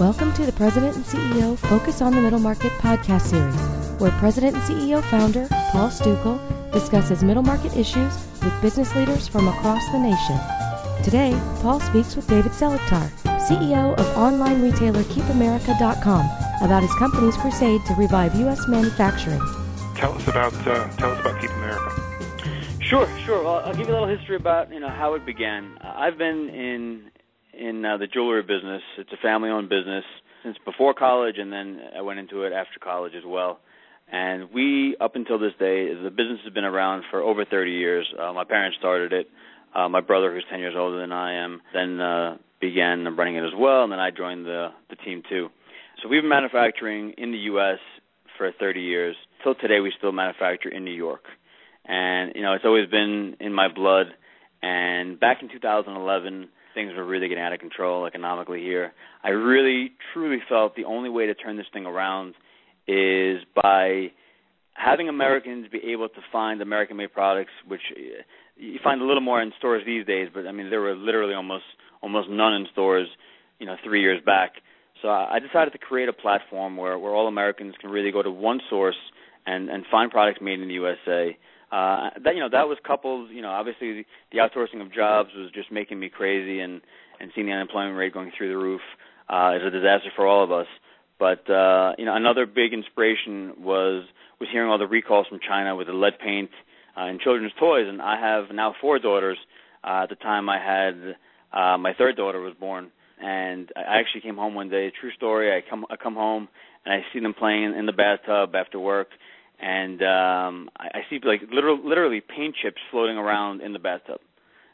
Welcome to the President and CEO Focus on the Middle Market podcast series, where President and CEO founder Paul Stukel discusses middle market issues with business leaders from across the nation. Today, Paul speaks with David Seliktar, CEO of online retailer KeepAmerica.com, about his company's crusade to revive U.S. manufacturing. Tell us about uh, tell us about Keep America. Sure, sure. Well, I'll give you a little history about you know how it began. Uh, I've been in in uh, the jewelry business. It's a family-owned business since before college, and then I went into it after college as well. And we, up until this day, the business has been around for over 30 years. Uh, my parents started it. Uh, my brother, who's 10 years older than I am, then uh, began running it as well, and then I joined the the team too. So we've been manufacturing in the U.S. for 30 years. Till today, we still manufacture in New York and you know it's always been in my blood. And back in 2011, things were really getting out of control economically here. I really, truly felt the only way to turn this thing around is by having Americans be able to find American-made products, which uh, you find a little more in stores these days. But I mean, there were literally almost almost none in stores, you know, three years back. So I decided to create a platform where where all Americans can really go to one source and and find products made in the USA uh, that you know that was coupled. You know, obviously the outsourcing of jobs was just making me crazy, and and seeing the unemployment rate going through the roof uh, is a disaster for all of us. But uh, you know, another big inspiration was was hearing all the recalls from China with the lead paint uh, in children's toys, and I have now four daughters. Uh, at the time, I had uh, my third daughter was born, and I actually came home one day. True story. I come I come home and I see them playing in the bathtub after work, and um I, I see like literal, literally paint chips floating around in the bathtub.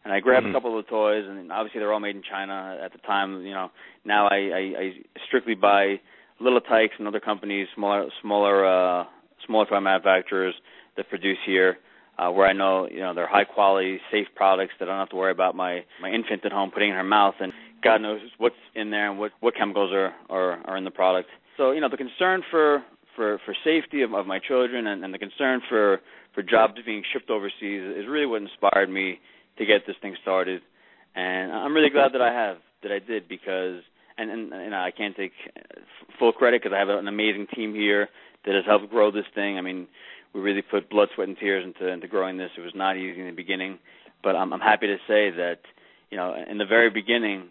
And I grab mm-hmm. a couple of the toys, and obviously they're all made in China at the time. You know, now I, I, I strictly buy Little Tikes and other companies, smaller, smaller, uh, smaller toy manufacturers that produce here, uh, where I know you know they're high quality, safe products that I don't have to worry about my my infant at home putting in her mouth, and God knows what's in there and what what chemicals are are, are in the product. So you know the concern for for for safety of, of my children and, and the concern for for jobs being shipped overseas is really what inspired me to get this thing started. And I'm really glad that I have that I did because and and, and I can't take full credit because I have an amazing team here that has helped grow this thing. I mean, we really put blood, sweat, and tears into into growing this. It was not easy in the beginning, but I'm I'm happy to say that you know in the very beginning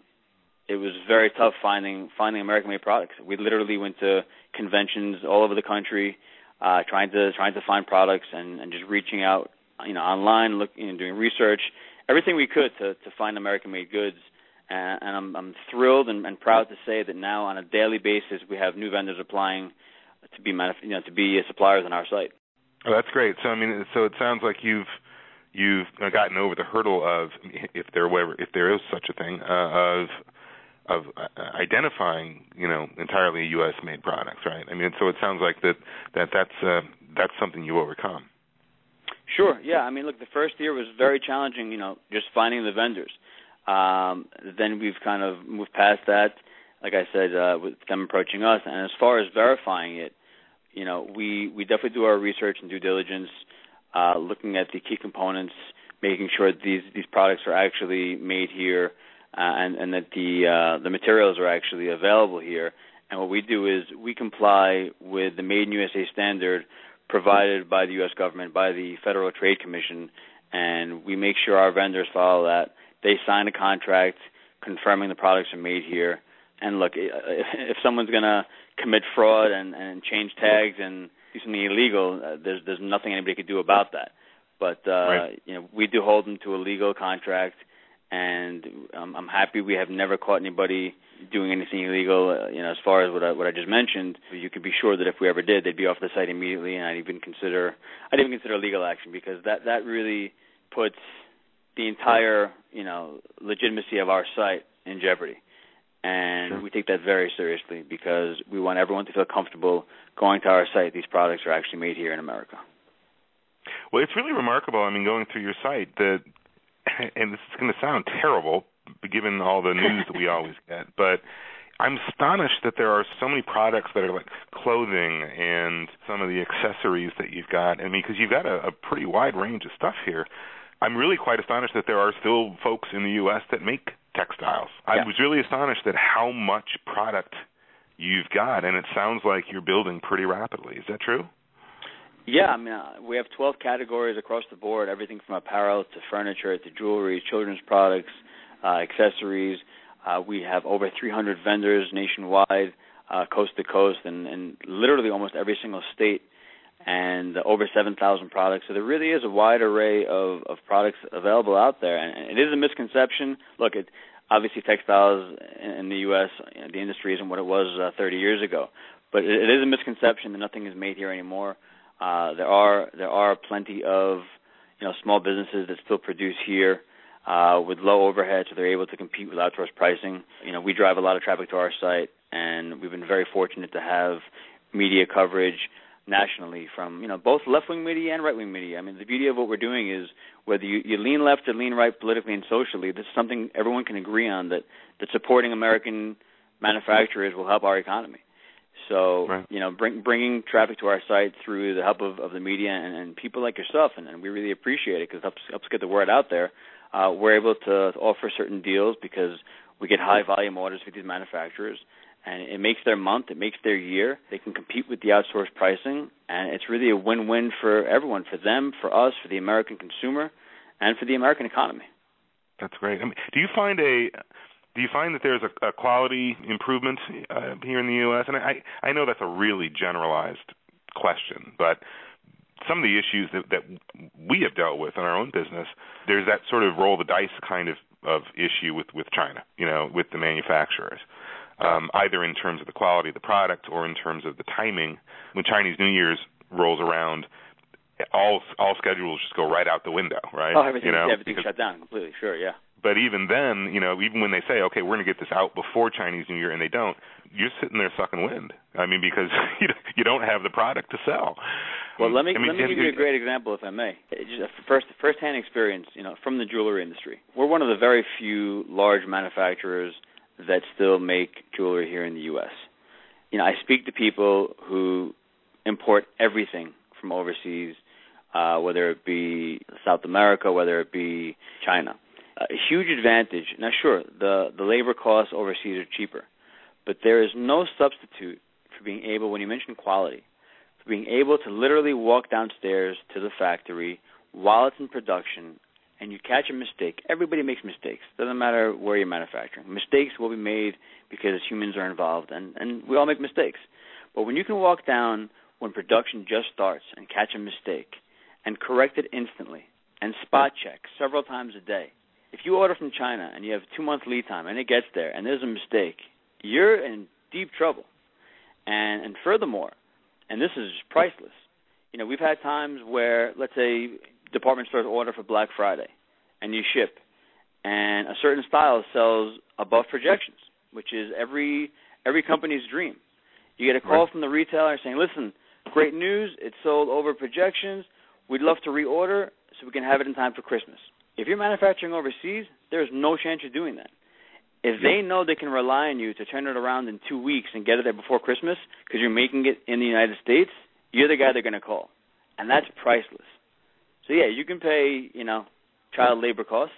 it was very tough finding finding American made products. We literally went to conventions all over the country, uh, trying to trying to find products and, and just reaching out, you know, online, looking and doing research, everything we could to to find American made goods. And, and I'm I'm thrilled and, and proud to say that now on a daily basis we have new vendors applying to be manuf- you know to be suppliers on our site. Oh, that's great. So I mean, so it sounds like you've you've gotten over the hurdle of if there were if there is such a thing uh, of of uh, identifying, you know, entirely U.S. made products, right? I mean, so it sounds like that that that's uh, that's something you overcome. Sure. Yeah. I mean, look, the first year was very challenging. You know, just finding the vendors. Um, then we've kind of moved past that. Like I said, uh, with them approaching us, and as far as verifying it, you know, we we definitely do our research and due diligence, uh, looking at the key components, making sure these these products are actually made here uh, and, and that the uh, the materials are actually available here. And what we do is we comply with the Made in USA standard provided by the U.S. government, by the Federal Trade Commission, and we make sure our vendors follow that. They sign a contract confirming the products are made here. And look, if someone's going to commit fraud and, and change tags and do something illegal, uh, there's there's nothing anybody could do about that. But uh, right. you know, we do hold them to a legal contract and um, I'm happy we have never caught anybody doing anything illegal. Uh, you know, as far as what I, what I just mentioned, you could be sure that if we ever did, they'd be off the site immediately, and I'd even consider I'd even consider legal action because that that really puts the entire you know legitimacy of our site in jeopardy. And sure. we take that very seriously because we want everyone to feel comfortable going to our site. These products are actually made here in America. Well, it's really remarkable. I mean, going through your site, that and this is going to sound terrible given all the news that we always get, but I'm astonished that there are so many products that are like clothing and some of the accessories that you've got. I mean, because you've got a, a pretty wide range of stuff here. I'm really quite astonished that there are still folks in the U.S. that make textiles. Yeah. I was really astonished at how much product you've got, and it sounds like you're building pretty rapidly. Is that true? Yeah, I mean, uh, we have 12 categories across the board, everything from apparel to furniture to jewelry, children's products, uh, accessories. Uh, we have over 300 vendors nationwide, uh, coast to coast, and, and literally almost every single state, and over 7,000 products. So there really is a wide array of, of products available out there, and it is a misconception. Look, it, obviously textiles in the U.S. You know, the industry isn't what it was uh, 30 years ago, but it, it is a misconception that nothing is made here anymore. Uh, there are there are plenty of you know small businesses that still produce here uh, with low overhead, so they're able to compete with outsourced pricing. You know, we drive a lot of traffic to our site, and we've been very fortunate to have media coverage nationally from you know both left wing media and right wing media. I mean, the beauty of what we're doing is whether you, you lean left or lean right politically and socially, this is something everyone can agree on that that supporting American manufacturers will help our economy. So right. you know, bring, bringing traffic to our site through the help of, of the media and, and people like yourself, and, and we really appreciate it because it helps helps get the word out there. Uh, we're able to offer certain deals because we get high volume orders with these manufacturers, and it makes their month, it makes their year. They can compete with the outsourced pricing, and it's really a win-win for everyone, for them, for us, for the American consumer, and for the American economy. That's great. I mean, do you find a do you find that there's a, a quality improvement uh, here in the U.S.? And I I know that's a really generalized question, but some of the issues that, that we have dealt with in our own business, there's that sort of roll the dice kind of of issue with with China, you know, with the manufacturers um, either in terms of the quality of the product or in terms of the timing. When Chinese New Year's rolls around, all all schedules just go right out the window, right? Oh, everything, you know, everything's shut down completely. Sure, yeah. But even then, you know, even when they say, okay, we're going to get this out before Chinese New Year, and they don't, you're sitting there sucking wind. I mean, because you you don't have the product to sell. Well, let me I mean, let me give you a great example, if I may. Just a first first-hand experience, you know, from the jewelry industry. We're one of the very few large manufacturers that still make jewelry here in the U.S. You know, I speak to people who import everything from overseas, uh, whether it be South America, whether it be China. A huge advantage. Now, sure, the the labor costs overseas are cheaper, but there is no substitute for being able, when you mention quality, for being able to literally walk downstairs to the factory while it's in production and you catch a mistake, everybody makes mistakes. Doesn't matter where you're manufacturing. Mistakes will be made because humans are involved, and and we all make mistakes. But when you can walk down when production just starts and catch a mistake and correct it instantly and spot check several times a day. If you order from China and you have two month lead time and it gets there and there's a mistake, you're in deep trouble. And and furthermore, and this is priceless. You know, we've had times where let's say department stores order for Black Friday, and you ship, and a certain style sells above projections, which is every every company's dream. You get a call from the retailer saying, "Listen, great news! It sold over projections. We'd love to reorder so we can have it in time for Christmas." If you're manufacturing overseas, there's no chance you're doing that. If they know they can rely on you to turn it around in two weeks and get it there before Christmas because you're making it in the United States, you're the guy they're going to call, and that's priceless. So yeah, you can pay you know child labor costs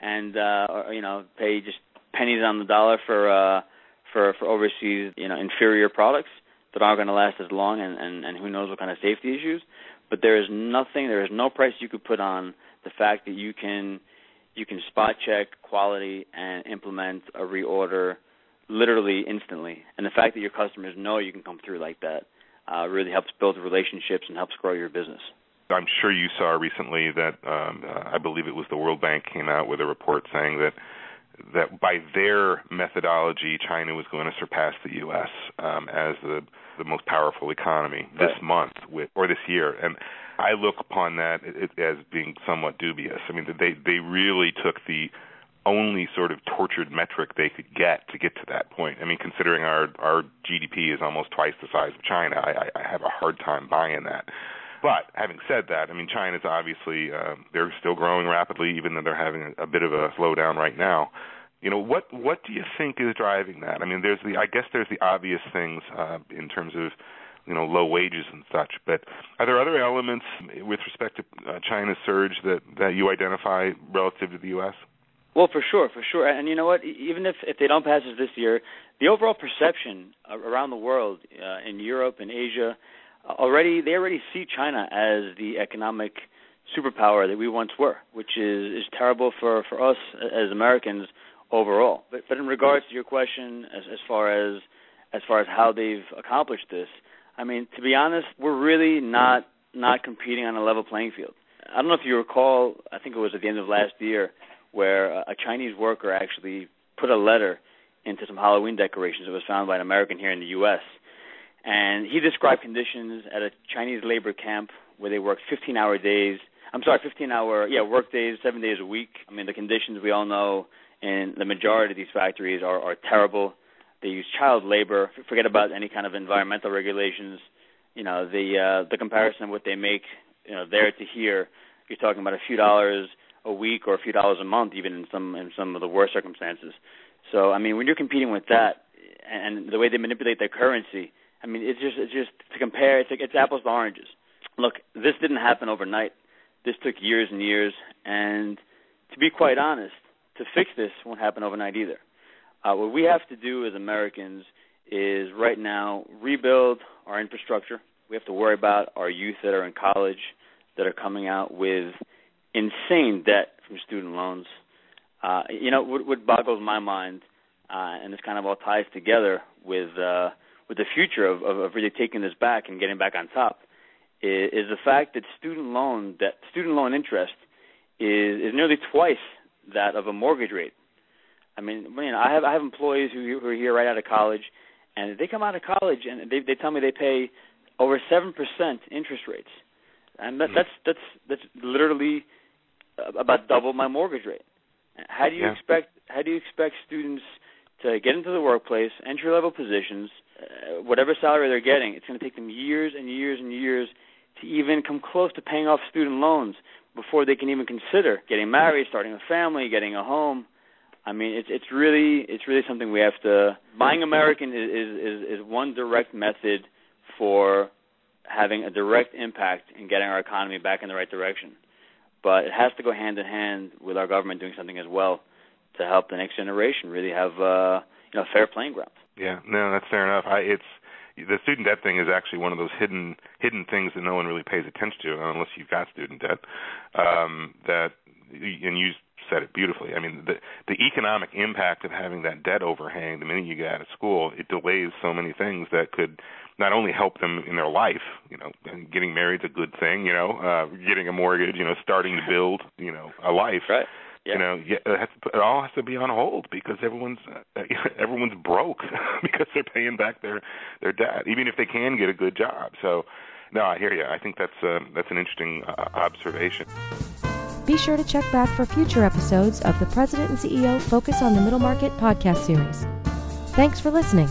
and uh, or you know pay just pennies on the dollar for uh, for for overseas you know inferior products that aren't going to last as long and, and and who knows what kind of safety issues. But there is nothing, there is no price you could put on the fact that you can you can spot check quality and implement a reorder literally instantly. And the fact that your customers know you can come through like that uh, really helps build relationships and helps grow your business. I'm sure you saw recently that um, uh, I believe it was the World Bank came out with a report saying that that by their methodology, China was going to surpass the U.S. Um, as the the most powerful economy this right. month with or this year, and I look upon that as being somewhat dubious. I mean, they they really took the only sort of tortured metric they could get to get to that point. I mean, considering our our GDP is almost twice the size of China, I, I have a hard time buying that. But having said that, I mean, China's obviously um, they're still growing rapidly, even though they're having a, a bit of a slowdown right now. You know, what what do you think is driving that? I mean, there's the I guess there's the obvious things uh, in terms of you know low wages and such, but are there other elements with respect to uh, China's surge that that you identify relative to the U.S.? Well, for sure, for sure. And you know what? Even if if they don't pass this this year, the overall perception around the world, uh, in Europe and Asia, uh, already they already see China as the economic superpower that we once were, which is is terrible for for us as Americans overall. But but in regards to your question, as as far as as far as how they've accomplished this, I mean, to be honest, we're really not not competing on a level playing field. I don't know if you recall. I think it was at the end of last year where a Chinese worker actually put a letter into some Halloween decorations that was found by an American here in the U.S. And he described conditions at a Chinese labor camp where they worked 15-hour days. I'm sorry, 15-hour yeah work days, seven days a week. I mean, the conditions we all know in the majority of these factories are, are terrible. They use child labor. Forget about any kind of environmental regulations. You know, the uh, the comparison of what they make, you know, there to here, you're talking about a few dollars a week or a few dollars a month, even in some in some of the worst circumstances. So I mean, when you're competing with that and the way they manipulate their currency, I mean, it's just it's just to compare. It's like it's apples to oranges. Look, this didn't happen overnight. This took years and years, and to be quite honest, to fix this won't happen overnight either. Uh, what we have to do as Americans is right now rebuild our infrastructure. We have to worry about our youth that are in college that are coming out with insane debt from student loans. Uh, you know, what, what boggles my mind, uh, and this kind of all ties together with uh, with the future of, of, of really taking this back and getting back on top, is, is the fact that student loan that student loan interest is is nearly twice that of a mortgage rate. I mean, you know, I have I have employees who, who are here right out of college, and they come out of college and they they tell me they pay over seven percent interest rates, and that, hmm. that's that's that's literally about double my mortgage rate. How do you yeah. expect how do you expect students to get into the workplace, entry level positions, uh, whatever salary they're getting? It's going to take them years and years and years to even come close to paying off student loans before they can even consider getting married, starting a family, getting a home. I mean, it's it's really it's really something we have to. Buying American is is is one direct method for having a direct impact in getting our economy back in the right direction but it has to go hand in hand with our government doing something as well to help the next generation really have uh, you know fair playing ground. Yeah, no, that's fair enough. I, it's the student debt thing is actually one of those hidden hidden things that no one really pays attention to unless you've got student debt. Um, that and you said it beautifully. I mean, the the economic impact of having that debt overhang the minute you get out of school, it delays so many things that could not only help them in their life, you know, getting married's a good thing, you know, uh getting a mortgage, you know, starting to build, you know, a life. Right. Yeah. You know, it, has to, it all has to be on hold because everyone's uh, everyone's broke because they're paying back their their debt, even if they can get a good job. So, no, I hear you. I think that's uh, that's an interesting uh, observation. Be sure to check back for future episodes of the President and CEO Focus on the Middle Market podcast series. Thanks for listening.